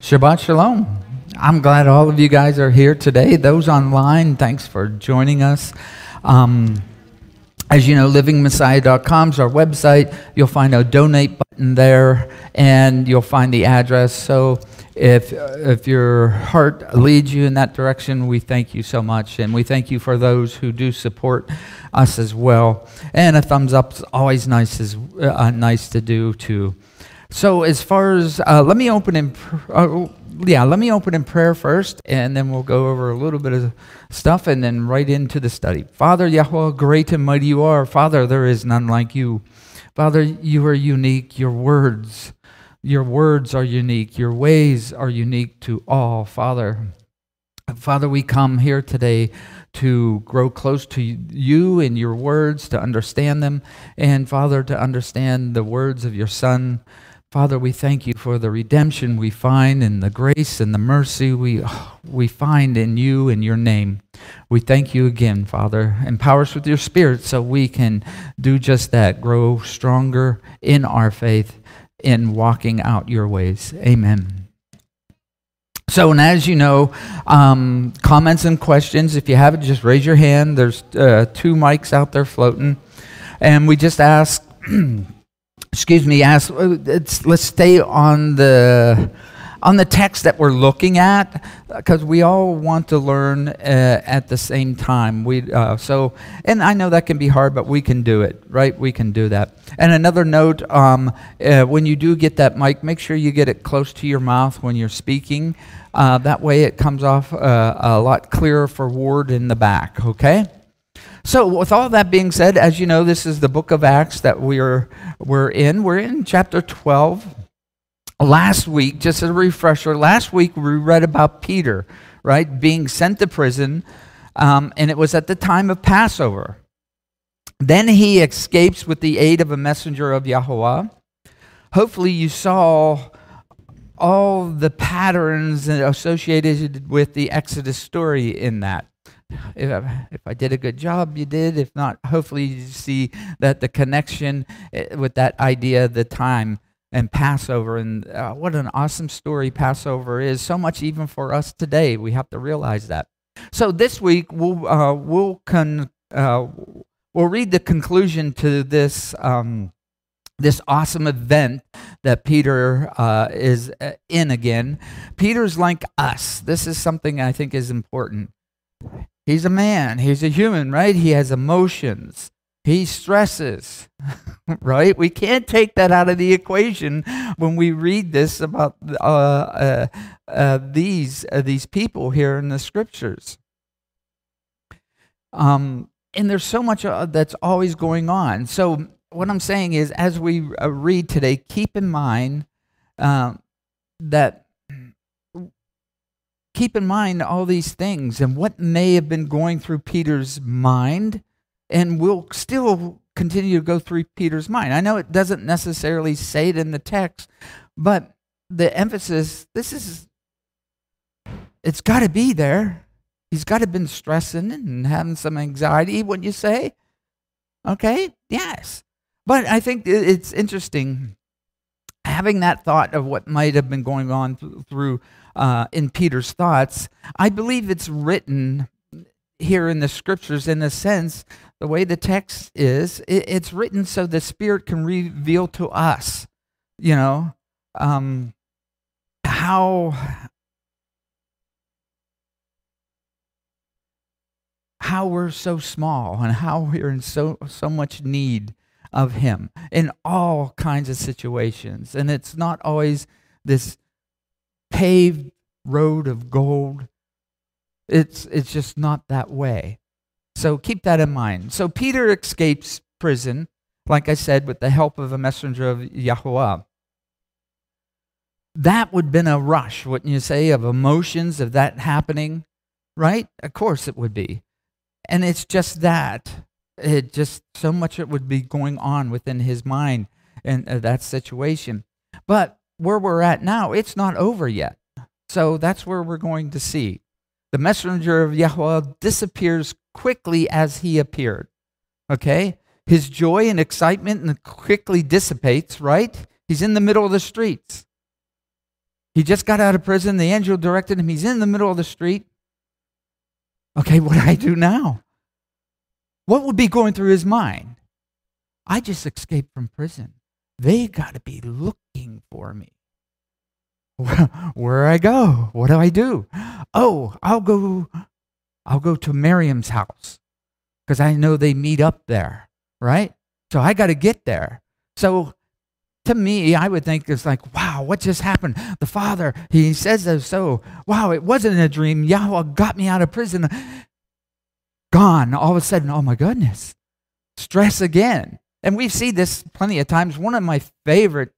Shabbat Shalom. I'm glad all of you guys are here today. Those online, thanks for joining us. Um, as you know, livingmessiah.com is our website. You'll find a donate button there, and you'll find the address. So if, if your heart leads you in that direction, we thank you so much. And we thank you for those who do support us as well. And a thumbs up is always nice, is, uh, nice to do, too. So as far as uh, let me open in, uh, yeah, let me open in prayer first, and then we'll go over a little bit of stuff, and then right into the study. Father Yahweh, great and mighty you are. Father, there is none like you. Father, you are unique. Your words, your words are unique. Your ways are unique to all. Father, Father, we come here today to grow close to you and your words, to understand them, and Father, to understand the words of your Son. Father, we thank you for the redemption we find and the grace and the mercy we, we find in you and your name. We thank you again, Father. Empower us with your spirit so we can do just that, grow stronger in our faith in walking out your ways. Amen. So, and as you know, um, comments and questions, if you have it, just raise your hand. There's uh, two mics out there floating. And we just ask. excuse me, ask, let's stay on the on the text that we're looking at because we all want to learn uh, at the same time. We uh, so and i know that can be hard but we can do it right? We can do that. And another note um, uh, when you do get that mic make sure you get it close to your mouth when you're speaking. Uh, that way it comes off uh, a lot clearer for ward in the back okay so, with all that being said, as you know, this is the book of Acts that we're, we're in. We're in chapter 12. Last week, just as a refresher, last week we read about Peter, right, being sent to prison, um, and it was at the time of Passover. Then he escapes with the aid of a messenger of Yahweh. Hopefully, you saw all the patterns associated with the Exodus story in that if I, if I did a good job, you did. If not, hopefully you see that the connection eh, with that idea, the time and Passover, and uh, what an awesome story Passover is. So much even for us today, we have to realize that. So this week we'll uh, we'll con, uh, we'll read the conclusion to this. Um, this awesome event that Peter uh, is uh, in again. Peter's like us. This is something I think is important. He's a man, he's a human, right? He has emotions. He stresses, right? We can't take that out of the equation when we read this about uh, uh, uh, these uh, these people here in the scriptures. Um, and there's so much uh, that's always going on. So what I'm saying is, as we uh, read today, keep in mind that keep in mind all these things and what may have been going through Peter's mind, and will still continue to go through Peter's mind. I know it doesn't necessarily say it in the text, but the emphasis this is it's got to be there. He's got to have been stressing and having some anxiety, wouldn't you say? Okay, yes. But I think it's interesting having that thought of what might have been going on th- through uh, in Peter's thoughts, I believe it's written here in the scriptures in a sense, the way the text is, it, it's written so the Spirit can reveal to us, you know, um, how. How we're so small and how we're in so so much need of him in all kinds of situations. And it's not always this paved road of gold. It's, it's just not that way. So keep that in mind. So Peter escapes prison, like I said, with the help of a messenger of Yahweh. That would have been a rush, wouldn't you say, of emotions of that happening, right? Of course it would be. And it's just that it just so much it would be going on within his mind in uh, that situation. But where we're at now, it's not over yet. So that's where we're going to see. The messenger of Yahweh disappears quickly as he appeared. Okay? His joy and excitement quickly dissipates, right? He's in the middle of the streets. He just got out of prison. The angel directed him. He's in the middle of the street. Okay, what do I do now? What would be going through his mind? I just escaped from prison. They got to be looking for me. Where I go? What do I do? Oh, I'll go I'll go to Miriam's house because I know they meet up there, right? So I got to get there. So to me, I would think it's like, wow, what just happened? The father, he says so. Wow, it wasn't a dream. Yahweh got me out of prison. Gone. All of a sudden, oh my goodness. Stress again. And we see this plenty of times. One of my favorite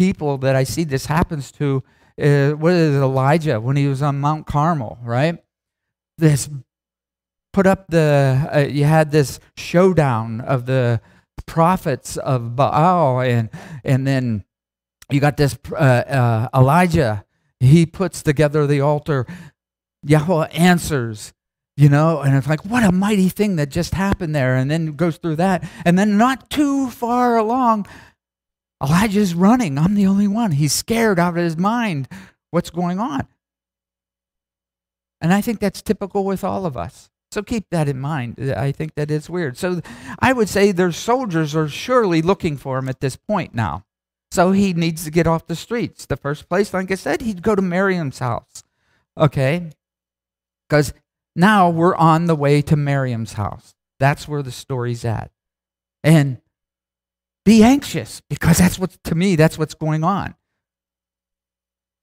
people that I see this happens to uh, what is Elijah when he was on Mount Carmel, right? This put up the, uh, you had this showdown of the prophets of Baal, and, and then you got this uh, uh, Elijah. He puts together the altar. Yahweh answers, you know, and it's like, what a mighty thing that just happened there. And then goes through that. And then not too far along, Oh, Elijah's running. I'm the only one. He's scared out of his mind. What's going on? And I think that's typical with all of us. So keep that in mind. I think that is weird. So I would say their soldiers are surely looking for him at this point now. So he needs to get off the streets. The first place, like I said, he'd go to Miriam's house. Okay? Because now we're on the way to Miriam's house. That's where the story's at. And be anxious because that's what, to me, that's what's going on.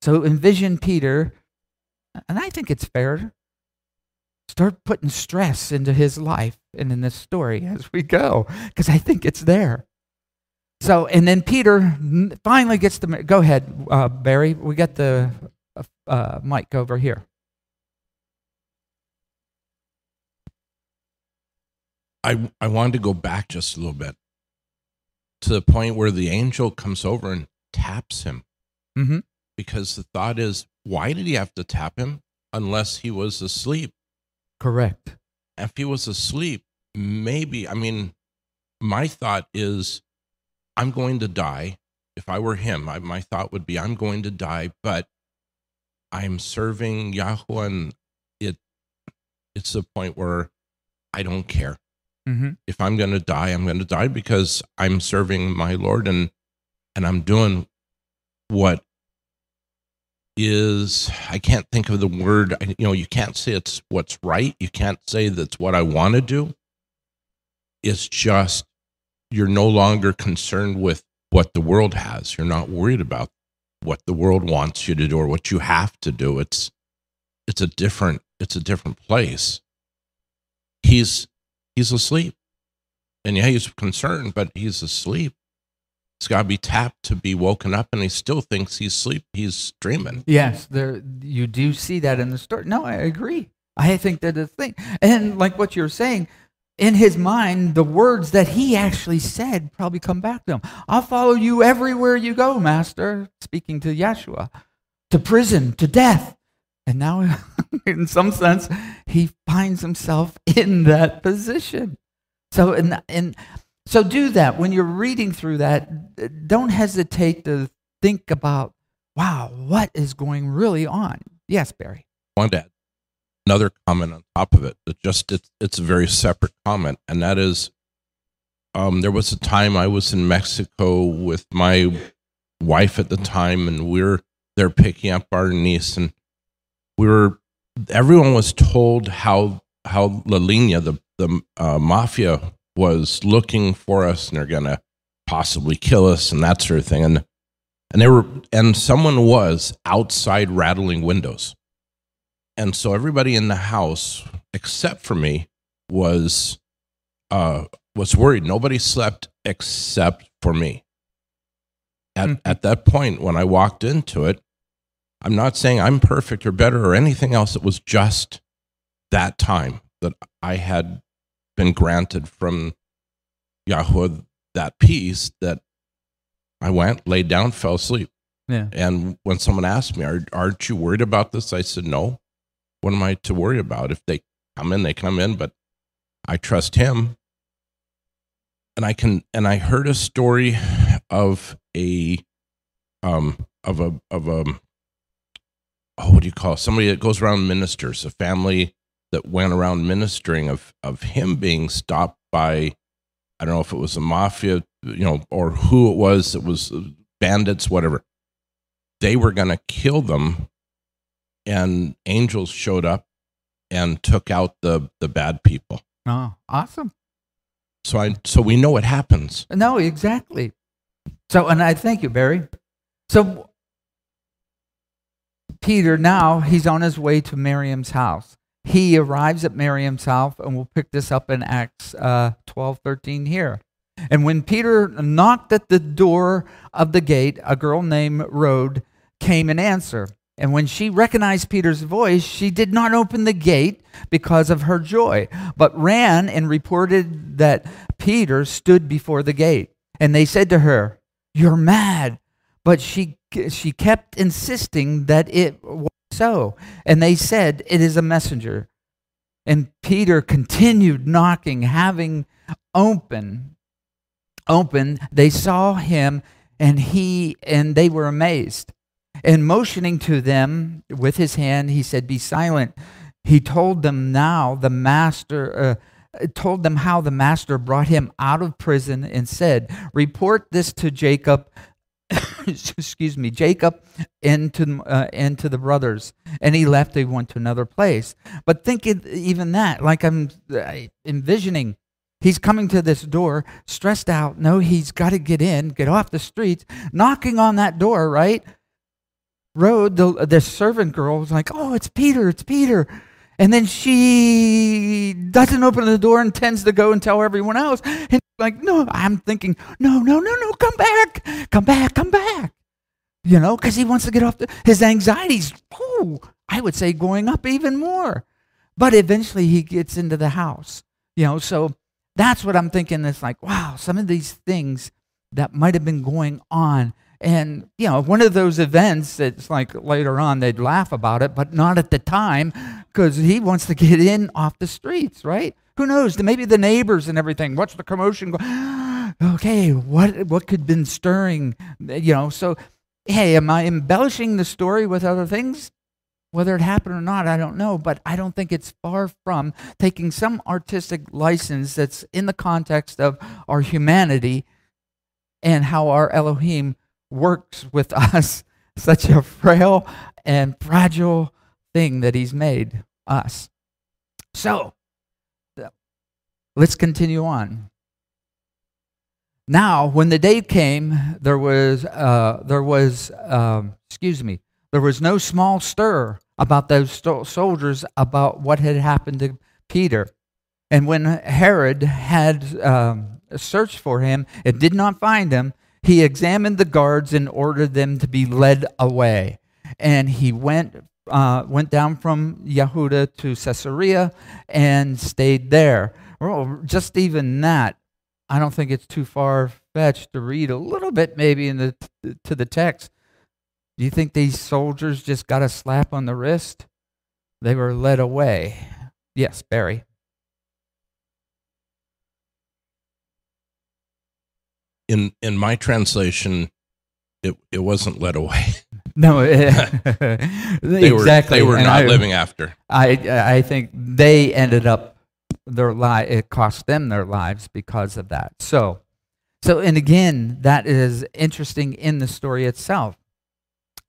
So envision Peter, and I think it's fair. Start putting stress into his life and in this story as we go because I think it's there. So, and then Peter finally gets the. Go ahead, uh, Barry. We got the uh, uh mic over here. I, I wanted to go back just a little bit to the point where the angel comes over and taps him. Mm-hmm. Because the thought is, why did he have to tap him unless he was asleep? Correct. If he was asleep, maybe, I mean, my thought is, I'm going to die. If I were him, I, my thought would be, I'm going to die, but I'm serving Yahweh, and it it's the point where I don't care. Mm-hmm. If I'm going to die, I'm going to die because I'm serving my Lord and and I'm doing what is I can't think of the word. You know, you can't say it's what's right. You can't say that's what I want to do. It's just you're no longer concerned with what the world has. You're not worried about what the world wants you to do or what you have to do. It's it's a different it's a different place. He's he's asleep. And yeah, he's concerned, but he's asleep. He's got to be tapped to be woken up, and he still thinks he's asleep. He's dreaming. Yes, there you do see that in the story. No, I agree. I think that the thing, and like what you're saying, in his mind, the words that he actually said probably come back to him. I'll follow you everywhere you go, Master. Speaking to Yeshua, to prison, to death. And now, in some sense, he finds himself in that position. So, and, and so do that. When you're reading through that, don't hesitate to think about, wow, what is going really on? Yes, Barry. One dad. Another comment on top of it. It just it's it's a very separate comment, and that is, um, there was a time I was in Mexico with my wife at the time, and we we're there picking up our niece, and we were everyone was told how how La Linea, the the uh, mafia, was looking for us and they're gonna possibly kill us and that sort of thing. And and they were and someone was outside rattling windows. And so everybody in the house, except for me, was uh was worried. Nobody slept except for me. At mm-hmm. at that point, when I walked into it, I'm not saying I'm perfect or better or anything else. It was just that time that I had been granted from Yahweh that peace that I went, laid down, fell asleep. Yeah. And when someone asked me, Are, Aren't you worried about this? I said, No. What am I to worry about? If they come in, they come in, but I trust Him. And I can, and I heard a story of a, um, of a, of a oh, what do you call it? somebody that goes around ministers, a family that went around ministering of of him being stopped by I don't know if it was a mafia, you know, or who it was. It was uh, bandits, whatever. They were going to kill them, and angels showed up and took out the the bad people. Oh, awesome. So I so we know what happens. No, exactly. So, and I thank you, Barry. So, Peter now he's on his way to Miriam's house. He arrives at Miriam's house, and we'll pick this up in Acts uh, 12 13 here. And when Peter knocked at the door of the gate, a girl named Rhode came in answer. And when she recognized Peter's voice, she did not open the gate because of her joy, but ran and reported that Peter stood before the gate. And they said to her, You're mad. But she, she kept insisting that it was so. And they said, It is a messenger. And Peter continued knocking, having open, open, they saw him and he and they were amazed. And motioning to them with his hand, he said, Be silent. He told them now the master, uh, told them how the master brought him out of prison and said, Report this to Jacob, excuse me, Jacob and to, uh, and to the brothers. And he left, they went to another place. But think it, even that, like I'm envisioning, he's coming to this door, stressed out. No, he's got to get in, get off the streets, knocking on that door, right? Rhode, the, the servant girl, was like, Oh, it's Peter, it's Peter. And then she doesn't open the door and tends to go and tell everyone else. And like, no, I'm thinking, no, no, no, no, come back, come back, come back. You know, because he wants to get off the, his anxieties. ooh, I would say going up even more. But eventually he gets into the house. You know, so that's what I'm thinking. It's like, wow, some of these things that might have been going on and, you know, one of those events that's like later on they'd laugh about it, but not at the time because he wants to get in off the streets, right? Who knows? Maybe the neighbors and everything. What's the commotion? Okay, what, what could have been stirring? You know, so, hey, am I embellishing the story with other things? Whether it happened or not, I don't know, but I don't think it's far from taking some artistic license that's in the context of our humanity and how our Elohim works with us, such a frail and fragile thing that He's made us. So, let's continue on. Now, when the day came, there was, uh, there was, um, excuse me, there was no small stir about those sto- soldiers about what had happened to Peter. And when Herod had um, searched for him and did not find him, he examined the guards and ordered them to be led away. And he went, uh, went down from Yehuda to Caesarea and stayed there. Well, just even that, I don't think it's too far fetched to read a little bit maybe in the to the text. Do you think these soldiers just got a slap on the wrist? They were led away. Yes, Barry. In in my translation, it it wasn't led away. No, they exactly. Were, they were And not I, living after. I I think they ended up their life. It cost them their lives because of that. So, so and again, that is interesting in the story itself.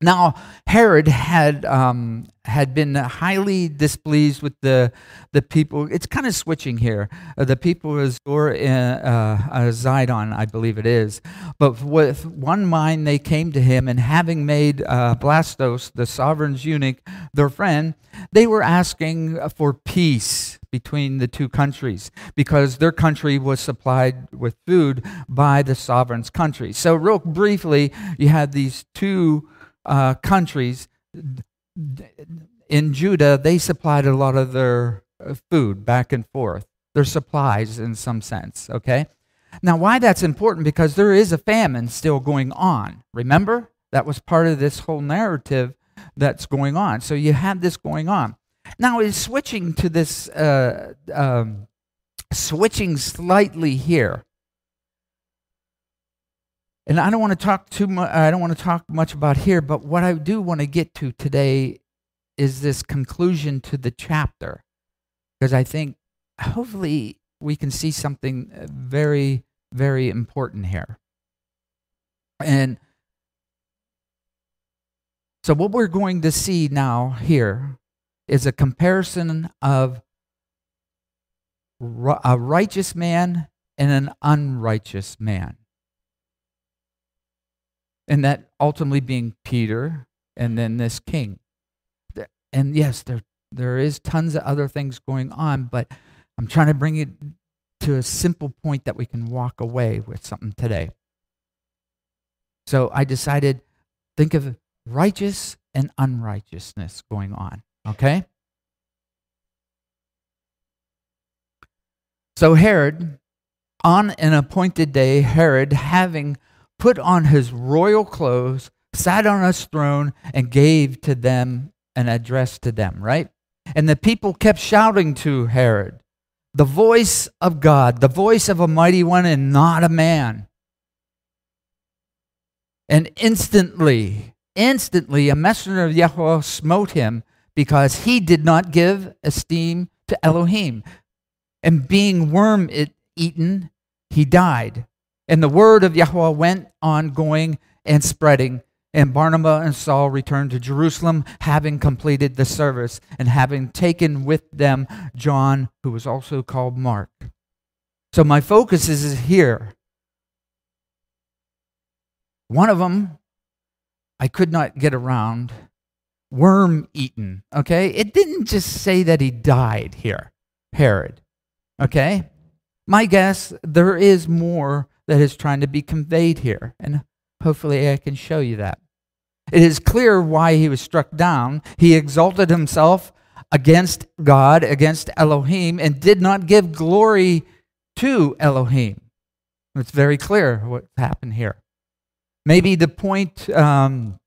Now, Herod had um, had been highly displeased with the the people. It's kind of switching here. Uh, the people of Zor, uh, uh, Zidon, I believe it is. But with one mind, they came to him, and having made uh, Blastus, the sovereign's eunuch, their friend, they were asking for peace between the two countries because their country was supplied with food by the sovereign's country. So, real briefly, you had these two uh, countries in Judah, they supplied a lot of their uh, food back and forth, their supplies in some sense, okay? Now, why that's important? Because there is a famine still going on. Remember? That was part of this whole narrative that's going on. So you have this going on. Now, is switching to this, uh, um, switching slightly here and I don't want to talk too much. I don't want to talk much about here, but what I do want to get to today is this conclusion to the chapter because I think hopefully we can see something uh, very, very important here. And so, what we're going to see now here is a comparison of a righteous man and an unrighteous man. And that ultimately being Peter and then this king. And yes, there, there is tons of other things going on, but I'm trying to bring it to a simple point that we can walk away with something today. So I decided think of righteous and unrighteousness going on, okay? So Herod on an appointed day Herod having put on his royal clothes sat on his throne and gave to them an address to them, right? And the people kept shouting to Herod, the voice of God, the voice of a mighty one and not a man. And instantly, instantly, a messenger of Yahweh smote him because he did not give esteem to Elohim. And being worm eaten, he died. And the word of Yahweh went on going and spreading. And Barnabas and Saul returned to Jerusalem, having completed the service and having taken with them John, who was also called Mark. So my focus is here. One of them I could not get around worm eaten. Okay? It didn't just say that he died here, Herod. Okay? My guess, there is more that is trying to be conveyed here. And hopefully I can show you that. It is clear why he was struck down. He exalted himself against God, against Elohim, and did not give glory to Elohim. It's very clear what happened here. Maybe the point, um,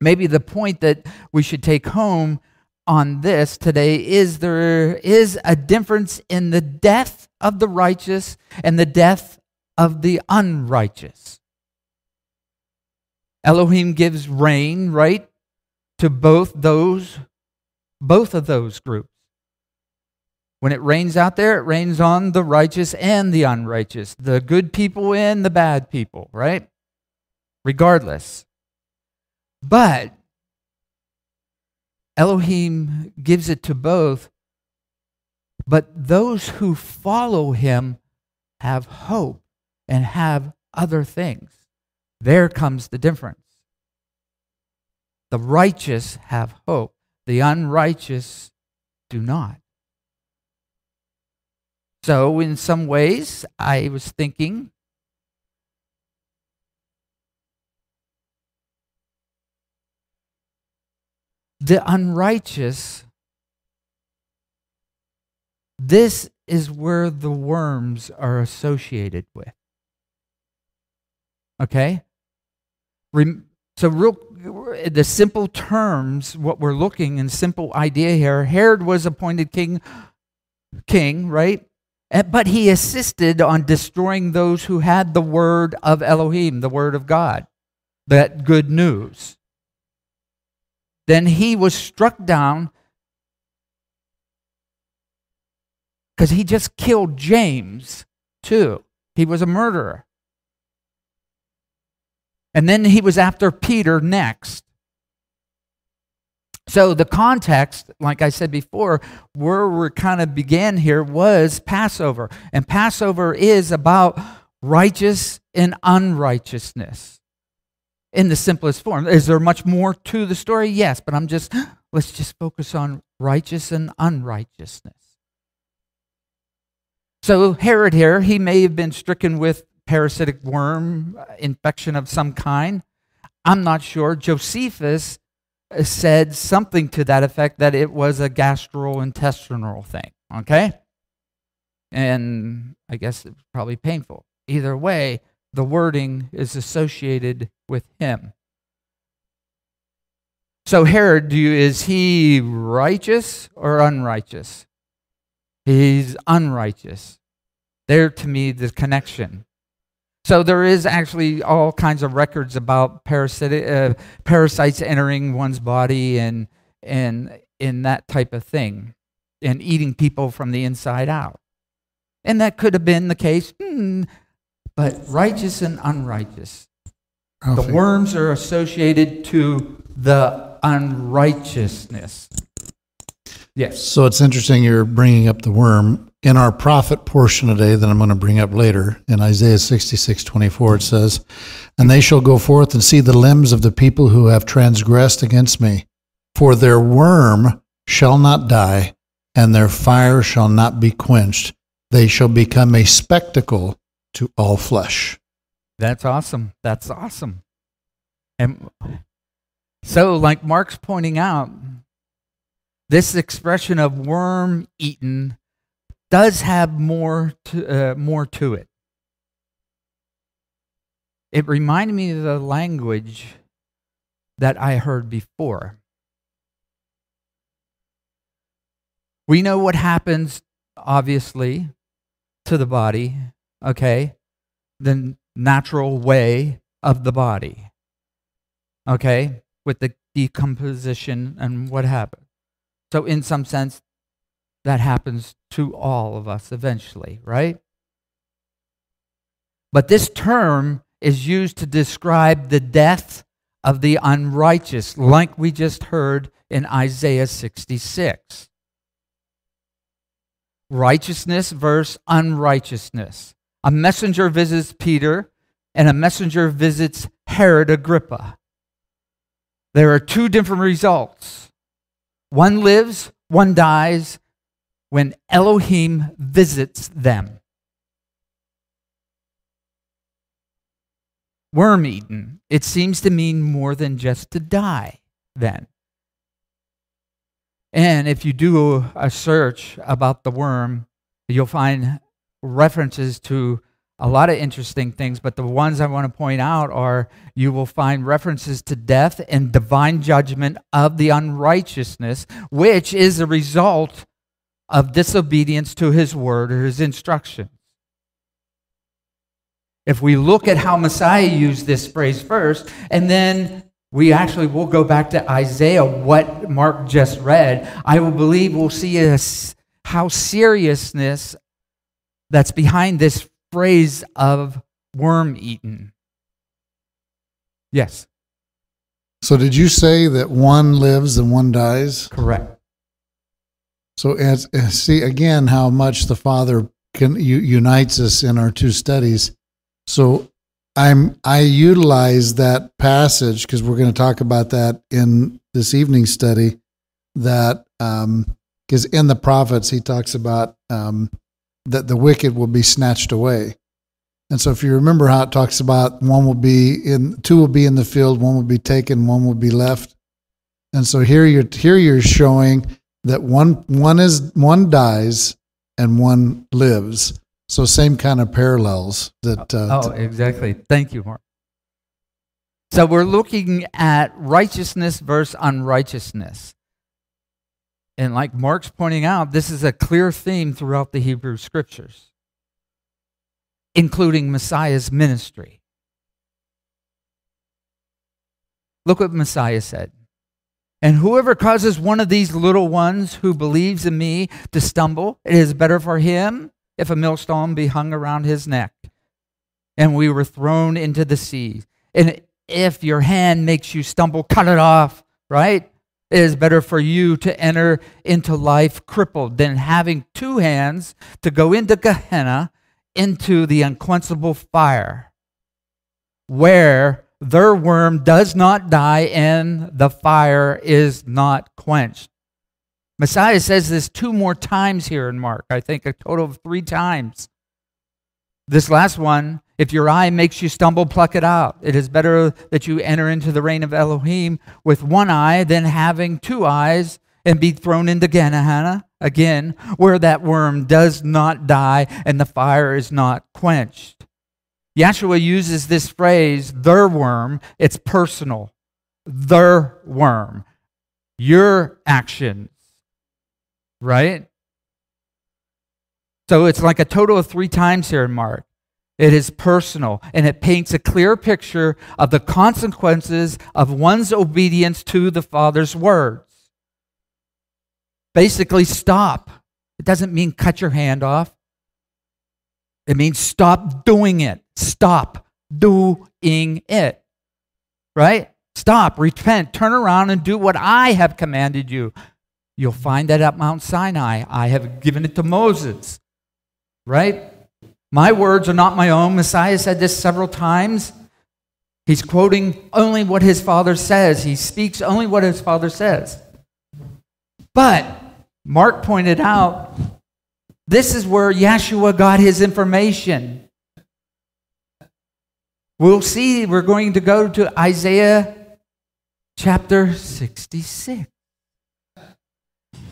maybe the point that we should take home on this today is there is a difference in the death of the righteous and the death of the unrighteous. Elohim gives rain, right, to both those both of those groups. When it rains out there, it rains on the righteous and the unrighteous, the good people and the bad people, right? Regardless. But Elohim gives it to both, but those who follow him have hope and have other things. There comes the difference. The righteous have hope, the unrighteous do not. So, in some ways, I was thinking the unrighteous, this is where the worms are associated with. Okay? So, real, the simple terms, what we're looking in simple idea here Herod was appointed king, king, right? But he assisted on destroying those who had the word of Elohim, the word of God, that good news. Then he was struck down because he just killed James, too. He was a murderer. And then he was after Peter next. So the context, like I said before, where we kind of began here was Passover. And Passover is about righteous and unrighteousness in the simplest form. Is there much more to the story? Yes, but I'm just, let's just focus on righteous and unrighteousness. So, Herod here, he may have been stricken with parasitic worm infection of some kind. I'm not sure. Josephus said something to that effect that it was a gastrointestinal thing, okay? And I guess it was probably painful. Either way, the wording is associated with him. So, Herod, is he righteous or unrighteous? He's unrighteous. There, to me, the connection. So, there is actually all kinds of records about uh, parasites entering one's body and, and in that type of thing and eating people from the inside out. And that could have been the case, hmm, but righteous and unrighteous. The worms are associated to the unrighteousness. Yes. So it's interesting you're bringing up the worm. In our prophet portion today that I'm going to bring up later, in Isaiah 66 24, it says, And they shall go forth and see the limbs of the people who have transgressed against me. For their worm shall not die, and their fire shall not be quenched. They shall become a spectacle to all flesh. That's awesome. That's awesome. And so, like Mark's pointing out, this expression of worm eaten does have more to, uh, more to it. It reminded me of the language that I heard before. We know what happens, obviously, to the body, okay? The natural way of the body, okay? With the decomposition and what happens. So, in some sense, that happens to all of us eventually, right? But this term is used to describe the death of the unrighteous, like we just heard in Isaiah 66. Righteousness versus unrighteousness. A messenger visits Peter, and a messenger visits Herod Agrippa. There are two different results. One lives, one dies when Elohim visits them. Worm eaten, it seems to mean more than just to die then. And if you do a search about the worm, you'll find references to a lot of interesting things, but the ones I want to point out are you will find references to death and divine judgment of the unrighteousness, which is a result of disobedience to his word or his instructions. If we look at how Messiah used this phrase first, and then we actually will go back to Isaiah, what Mark just read, I will believe we'll see a, how seriousness that's behind this phrase of worm eaten. Yes. So, did you say that one lives and one dies? Correct. So, as, see again how much the Father can, unites us in our two studies. So, I'm I utilize that passage because we're going to talk about that in this evening study. That because um, in the prophets he talks about um, that the wicked will be snatched away. And so if you remember how it talks about one will be in two will be in the field, one will be taken, one will be left. And so here you're here you're showing that one one is one dies and one lives. So same kind of parallels that uh, Oh, exactly. Thank you, Mark. So we're looking at righteousness versus unrighteousness. And like Mark's pointing out, this is a clear theme throughout the Hebrew scriptures, including Messiah's ministry. Look what Messiah said. And whoever causes one of these little ones who believes in me to stumble, it is better for him if a millstone be hung around his neck and we were thrown into the sea. And if your hand makes you stumble, cut it off, right? It is better for you to enter into life crippled than having two hands to go into Gehenna, into the unquenchable fire, where their worm does not die and the fire is not quenched. Messiah says this two more times here in Mark, I think a total of three times. This last one if your eye makes you stumble, pluck it out. It is better that you enter into the reign of Elohim with one eye than having two eyes and be thrown into Gehenna again, where that worm does not die and the fire is not quenched. Yahshua uses this phrase, their worm, it's personal. Their worm. Your actions. Right? So it's like a total of three times here in Mark. It is personal, and it paints a clear picture of the consequences of one's obedience to the Father's words. Basically, stop. It doesn't mean cut your hand off. It means stop doing it. Stop doing it. Right? Stop, repent, turn around and do what I have commanded you. You'll find that at Mount Sinai. I have given it to Moses. Right? My words are not my own. Messiah said this several times. He's quoting only what his father says. He speaks only what his father says. But Mark pointed out this is where Yeshua got his information. We'll see, we're going to go to Isaiah chapter 66.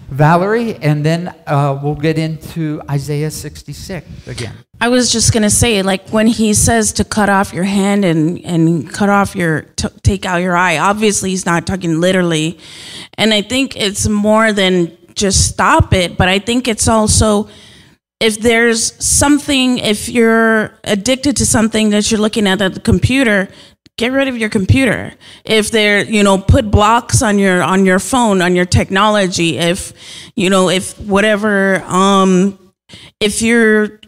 Valerie, and then uh, we'll get into Isaiah 66 again. I was just gonna say, like when he says to cut off your hand and and cut off your t- take out your eye. Obviously, he's not talking literally, and I think it's more than just stop it. But I think it's also if there's something, if you're addicted to something that you're looking at at the computer, get rid of your computer. If they're you know put blocks on your on your phone on your technology if you know if whatever um if you're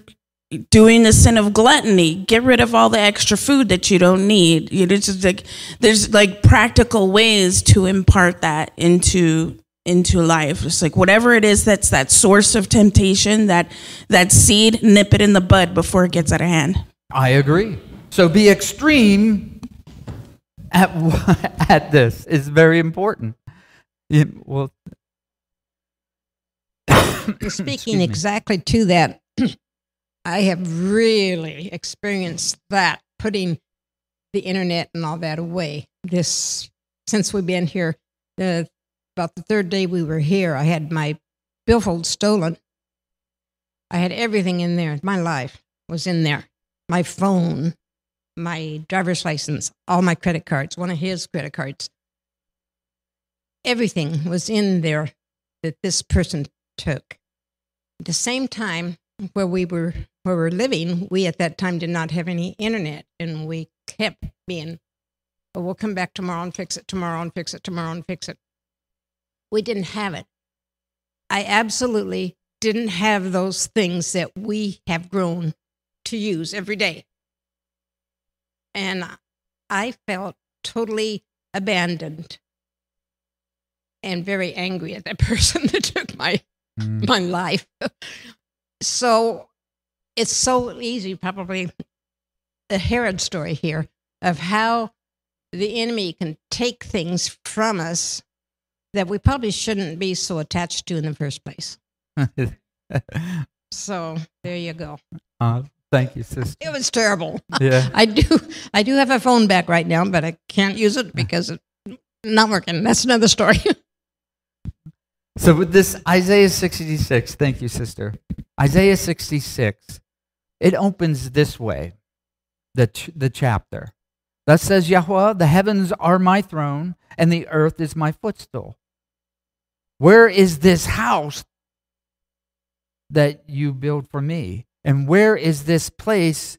doing the sin of gluttony get rid of all the extra food that you don't need. You know, just like there's like practical ways to impart that into into life it's like whatever it is that's that source of temptation that that seed nip it in the bud before it gets out of hand I agree. So be extreme at at this is very important. You- well, Speaking exactly to that, I have really experienced that putting the internet and all that away. This since we've been here, the about the third day we were here, I had my billfold stolen. I had everything in there. My life was in there. My phone, my driver's license, all my credit cards, one of his credit cards. Everything was in there that this person took. At the same time, where we were where we were living, we at that time did not have any internet, and we kept being, "Oh, we'll come back tomorrow and fix it tomorrow and fix it tomorrow and fix it." We didn't have it. I absolutely didn't have those things that we have grown to use every day, and I felt totally abandoned and very angry at that person that took my mm, my life. so it's so easy, probably the Herod story here of how the enemy can take things from us that we probably shouldn't be so attached to in the first place. So there you go. uh, thank you, sister. It was terrible. Yeah. I do I do have a phone back right now, but I can't use it because it's not working. That's another story. So with this Isaiah 66, thank you, sister. Isaiah 66, it opens this way, the, ch- the chapter. Thus says Yahweh, the heavens are my throne, and the earth is my footstool. Where is this house that you build for me? And where is this place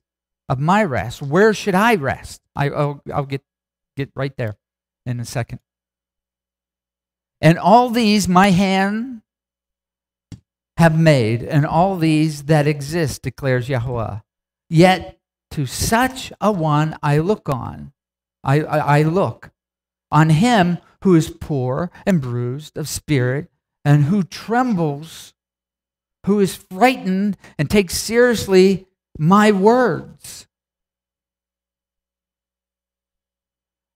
of my rest? Where should I rest? I, I'll, I'll get, get right there in a second. And all these my hand have made, and all these that exist, declares Yahweh. Yet to such a one I look on. I, I, I look on him who is poor and bruised of spirit, and who trembles, who is frightened and takes seriously my words.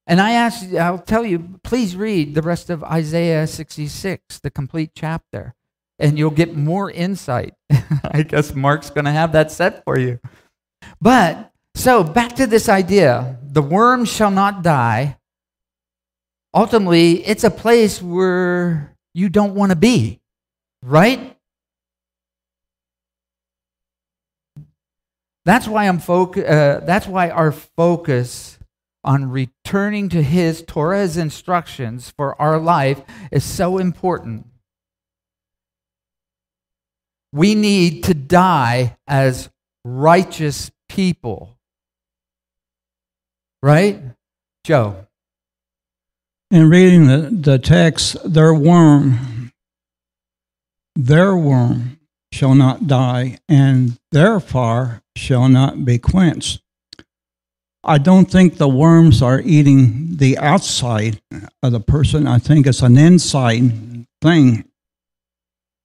And I ask, I'll tell you, please read the rest of Isaiah 66, the complete chapter, and you'll get more insight. I guess Mark's going to have that set for you. But, so back to this idea the worm shall not die. Ultimately, it's a place where you don't want to be, right? That's why I'm foc- uh, that's why our focus on returning to his Torah's instructions for our life is so important. We need to die as righteous people. Right? Joe. In reading the, the text, their worm their worm shall not die, and their fire shall not be quenched. I don't think the worms are eating the outside of the person. I think it's an inside thing.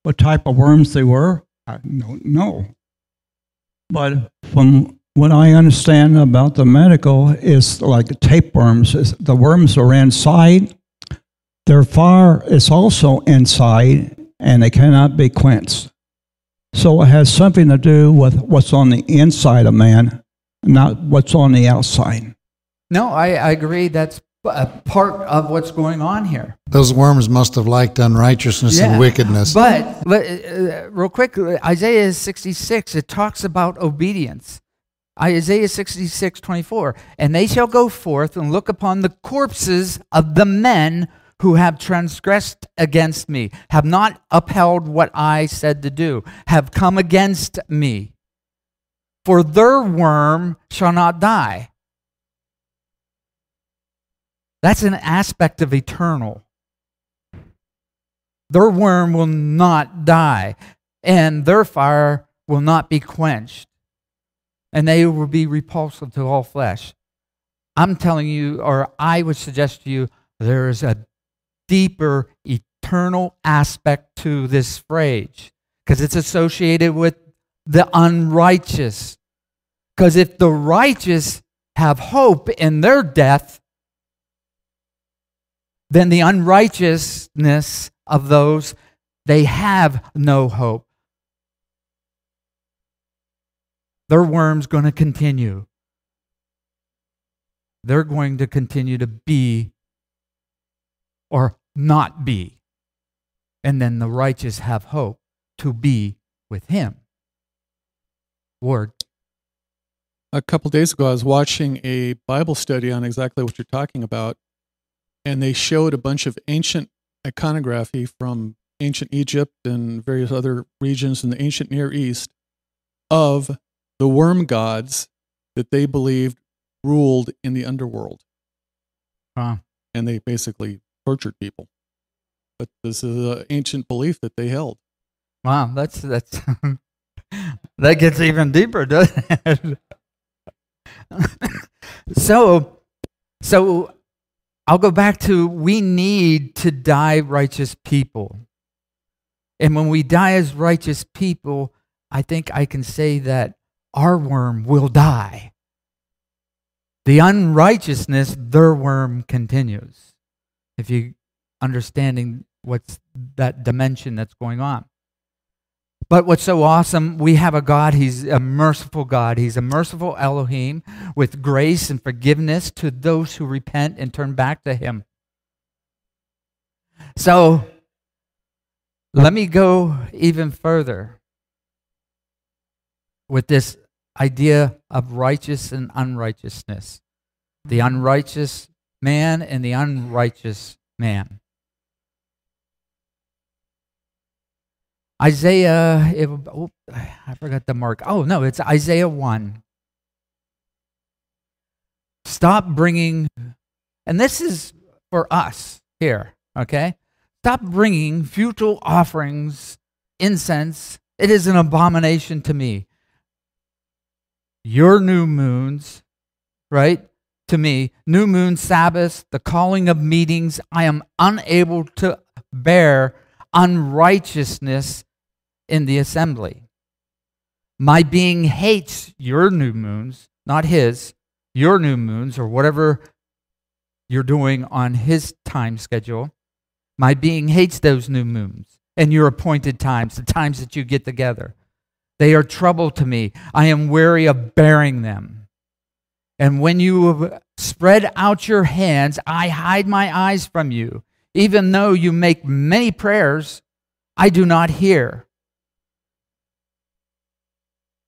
What type of worms they were, I don't know. But from what I understand about the medical is like tapeworms. Is the worms are inside. Their fire is also inside, and they cannot be quenched. So it has something to do with what's on the inside of man, not what's on the outside. No, I, I agree. That's a part of what's going on here. Those worms must have liked unrighteousness and wickedness. But, but uh, real quick, Isaiah 66, it talks about obedience. Isaiah 66, 24. And they shall go forth and look upon the corpses of the men who have transgressed against me, have not upheld what I said to do, have come against me. For their worm shall not die. That's an aspect of eternal. Their worm will not die, and their fire will not be quenched, and they will be repulsive to all flesh. I'm telling you, or I would suggest to you, there is a deeper eternal aspect to this phrase because it's associated with the unrighteous. Because if the righteous have hope in their death, then the unrighteousness of those, they have no hope. Their worm's going to continue. They're going to continue to be or not be. And then the righteous have hope to be with him. Word. A couple days ago, I was watching a Bible study on exactly what you're talking about, and they showed a bunch of ancient iconography from ancient Egypt and various other regions in the ancient Near East of the worm gods that they believed ruled in the underworld. Wow. And they basically tortured people. But this is an ancient belief that they held. Wow, that's that's that gets even deeper, doesn't it? so, so I'll go back to we need to die righteous people. And when we die as righteous people, I think I can say that our worm will die. The unrighteousness, their worm continues. If you understanding what's that dimension that's going on. But what's so awesome, we have a God, He's a merciful God. He's a merciful Elohim with grace and forgiveness to those who repent and turn back to Him. So let me go even further with this idea of righteous and unrighteousness. The unrighteous man and the unrighteous man. Isaiah, if, oh, I forgot the mark. Oh, no, it's Isaiah 1. Stop bringing, and this is for us here, okay? Stop bringing futile offerings, incense. It is an abomination to me. Your new moons, right? To me, new moon Sabbaths, the calling of meetings, I am unable to bear unrighteousness in the assembly. My being hates your new moons, not his, your new moons, or whatever you're doing on his time schedule. My being hates those new moons and your appointed times, the times that you get together. They are trouble to me. I am weary of bearing them. And when you spread out your hands, I hide my eyes from you. Even though you make many prayers, I do not hear.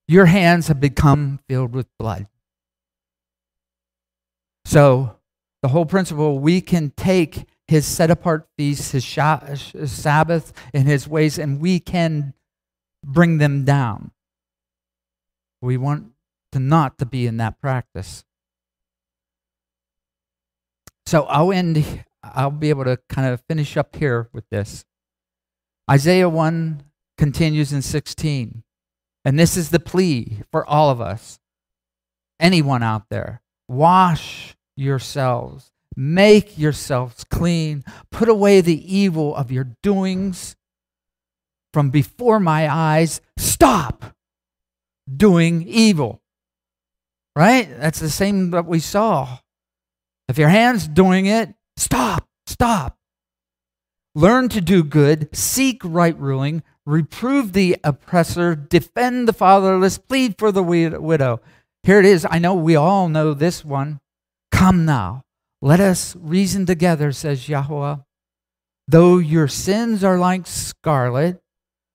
Your hands have become filled with blood. So, the whole principle we can take his set apart feasts, his, Sabbath, and his ways, and we can bring them down. We want to not to be in that practice. So I'll end, I'll be able to kind of finish up here with this. Isaiah 1 continues in 16. And this is the plea for all of us. Anyone out there, wash yourselves, make yourselves clean, put away the evil of your doings from before my eyes. Stop doing evil. Right? That's the same that we saw. If your hand's doing it, stop, stop. Learn to do good, seek right ruling, reprove the oppressor, defend the fatherless, plead for the widow. Here it is. I know we all know this one. Come now, let us reason together, says Yahweh. Though your sins are like scarlet,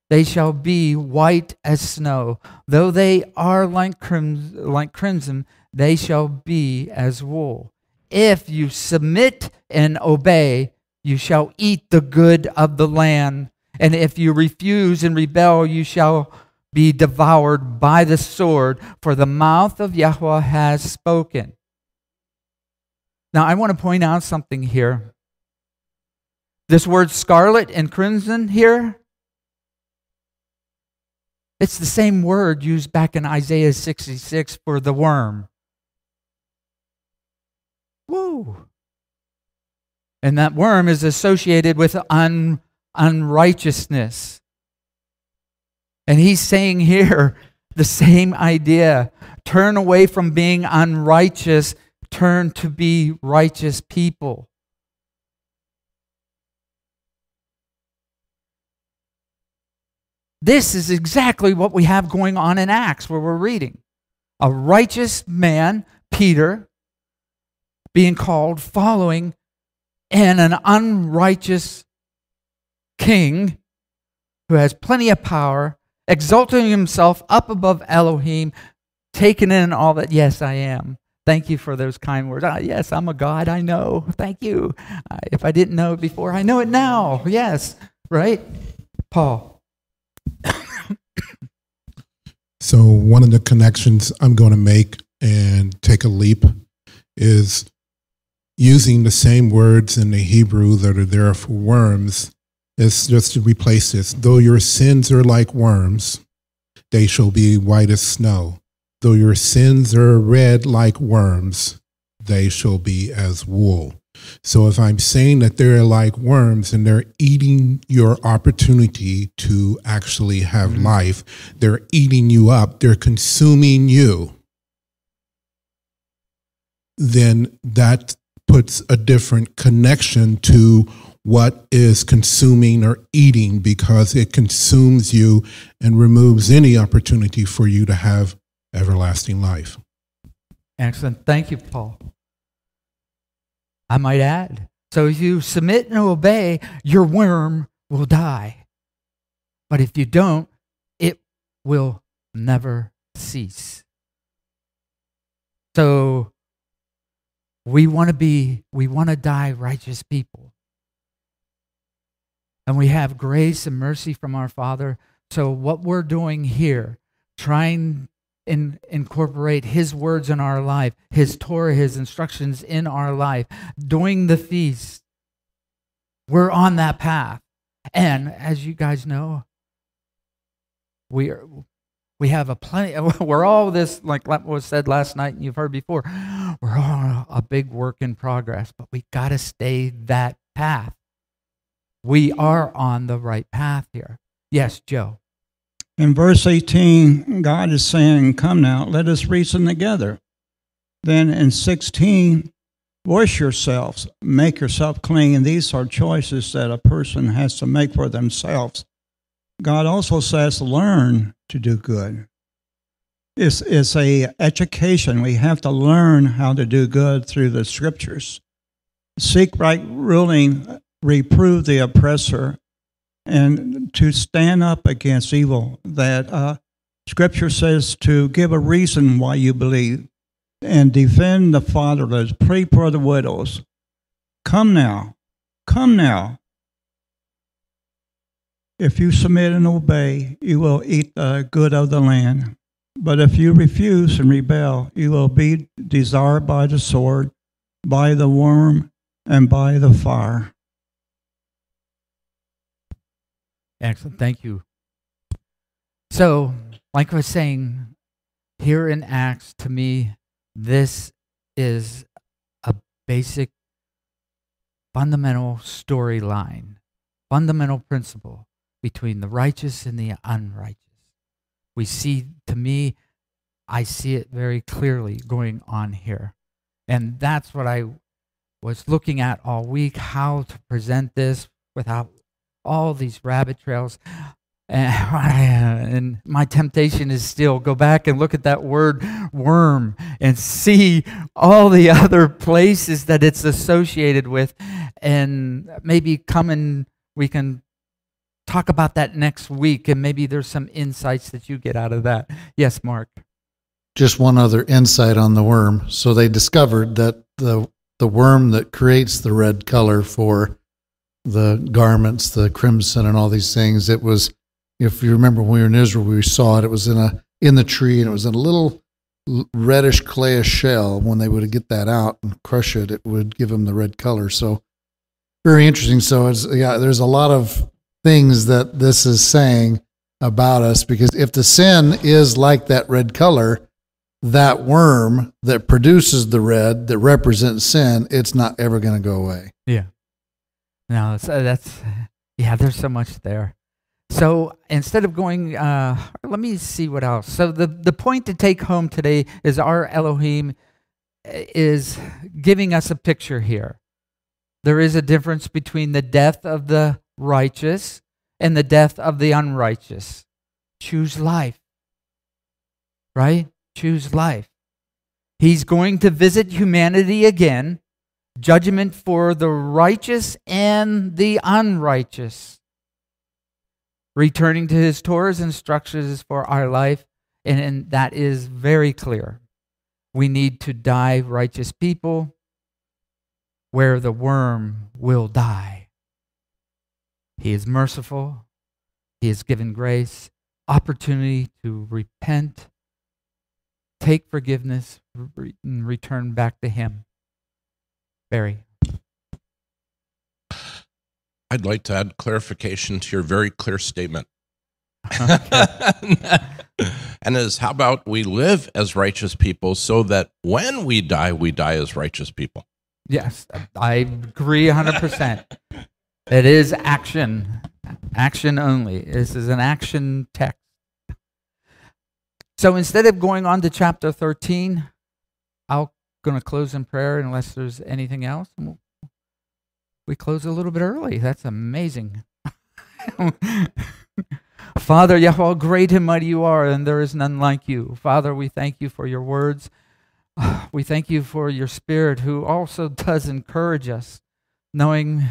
they shall be white as snow. Though they are like, crims- like crimson, they shall be as wool. If you submit and obey, you shall eat the good of the land. And if you refuse and rebel, you shall be devoured by the sword, for the mouth of Yahweh has spoken. Now, I want to point out something here. This word scarlet and crimson here, it's the same word used back in Isaiah 66 for the worm. Woo! And that worm is associated with un, unrighteousness. And he's saying here the same idea turn away from being unrighteous, turn to be righteous people. This is exactly what we have going on in Acts, where we're reading. A righteous man, Peter, being called, following and an unrighteous king who has plenty of power, exalting himself up above Elohim, taking in all that, yes, I am. Thank you for those kind words. Ah, yes, I'm a God. I know. Thank you. If I didn't know it before, I know it now. Yes, right? Paul. So, one of the connections I'm going to make and take a leap is using the same words in the Hebrew that are there for worms is just to replace this. Though your sins are like worms, they shall be white as snow. Though your sins are red like worms, they shall be as wool. So if I'm saying that they're like worms and they're eating your opportunity to actually have mm-hmm. life, they're eating you up, they're consuming you, then that puts a different connection to what is consuming or eating because it consumes you and removes any opportunity for you to have everlasting life. Excellent. Thank you, Paul. I might add so if you submit and obey, your worm will die. But if you don't, it will never cease. So we want to be, we want to die righteous people. And we have grace and mercy from our Father. So, what we're doing here, trying and incorporate His words in our life, His Torah, His instructions in our life, doing the feast, we're on that path. And as you guys know, we are we have a plenty. We're all this, like was said last night, and you've heard before. We're all a big work in progress, but we got to stay that path. We are on the right path here. Yes, Joe. In verse 18, God is saying, Come now, let us reason together. Then in 16, wash yourselves, make yourself clean. These are choices that a person has to make for themselves. God also says, learn to do good. It's, it's a education. We have to learn how to do good through the scriptures. Seek right ruling, reprove the oppressor, and to stand up against evil. That uh, scripture says to give a reason why you believe and defend the fatherless, pray for the widows. Come now, come now. If you submit and obey, you will eat the good of the land. But if you refuse and rebel, you will be desired by the sword, by the worm, and by the fire. Excellent. Thank you, So, like I was saying, here in Acts, to me, this is a basic, fundamental storyline, fundamental principle between the righteous and the unrighteous. We see, to me, I see it very clearly going on here. And that's what I was looking at all week how to present this without all these rabbit trails. And my temptation is still go back and look at that word worm and see all the other places that it's associated with. And maybe come and we can talk about that next week. And maybe there's some insights that you get out of that. Yes, Mark. Just one other insight on the worm. So they discovered that the the worm that creates the red color for the garments, the crimson, and all these things, it was if you remember when we were in Israel, we saw it. It was in a in the tree, and it was in a little reddish clayish shell. When they would get that out and crush it, it would give them the red color. So very interesting. So it's yeah, there's a lot of things that this is saying about us because if the sin is like that red color, that worm that produces the red that represents sin, it's not ever going to go away. Yeah. No, that's, uh, that's yeah. There's so much there. So instead of going, uh, let me see what else. So the, the point to take home today is our Elohim is giving us a picture here. There is a difference between the death of the righteous and the death of the unrighteous. Choose life. Right? Choose life. He's going to visit humanity again, judgment for the righteous and the unrighteous returning to his Torah's instructions for our life, and, and that is very clear. We need to die righteous people where the worm will die. He is merciful. He has given grace, opportunity to repent, take forgiveness, and return back to Him. Barry. I'd like to add clarification to your very clear statement. and is how about we live as righteous people so that when we die, we die as righteous people? Yes, I agree 100%. it is action, action only. This is an action text. So instead of going on to chapter 13, I'm going to close in prayer unless there's anything else. We'll close a little bit early. That's amazing. Father, Yahweh, great and mighty you are, and there is none like you. Father, we thank you for your words. We thank you for your spirit who also does encourage us, knowing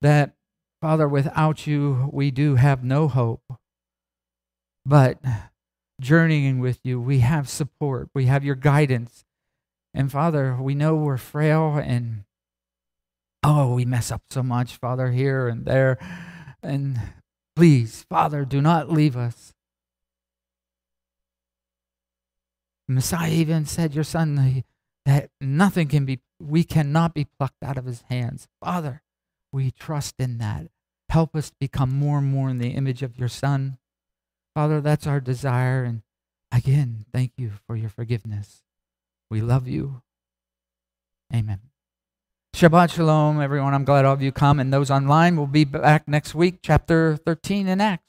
that, Father, without you, we do have no hope. But journeying with you, we have support, we have your guidance. And Father, we know we're frail and Oh, we mess up so much, Father, here and there. And please, Father, do not leave us. Messiah even said, Your son, that nothing can be, we cannot be plucked out of his hands. Father, we trust in that. Help us become more and more in the image of your son. Father, that's our desire. And again, thank you for your forgiveness. We love you. Amen. Shabbat Shalom, everyone. I'm glad all of you come. And those online will be back next week, chapter 13 in Acts.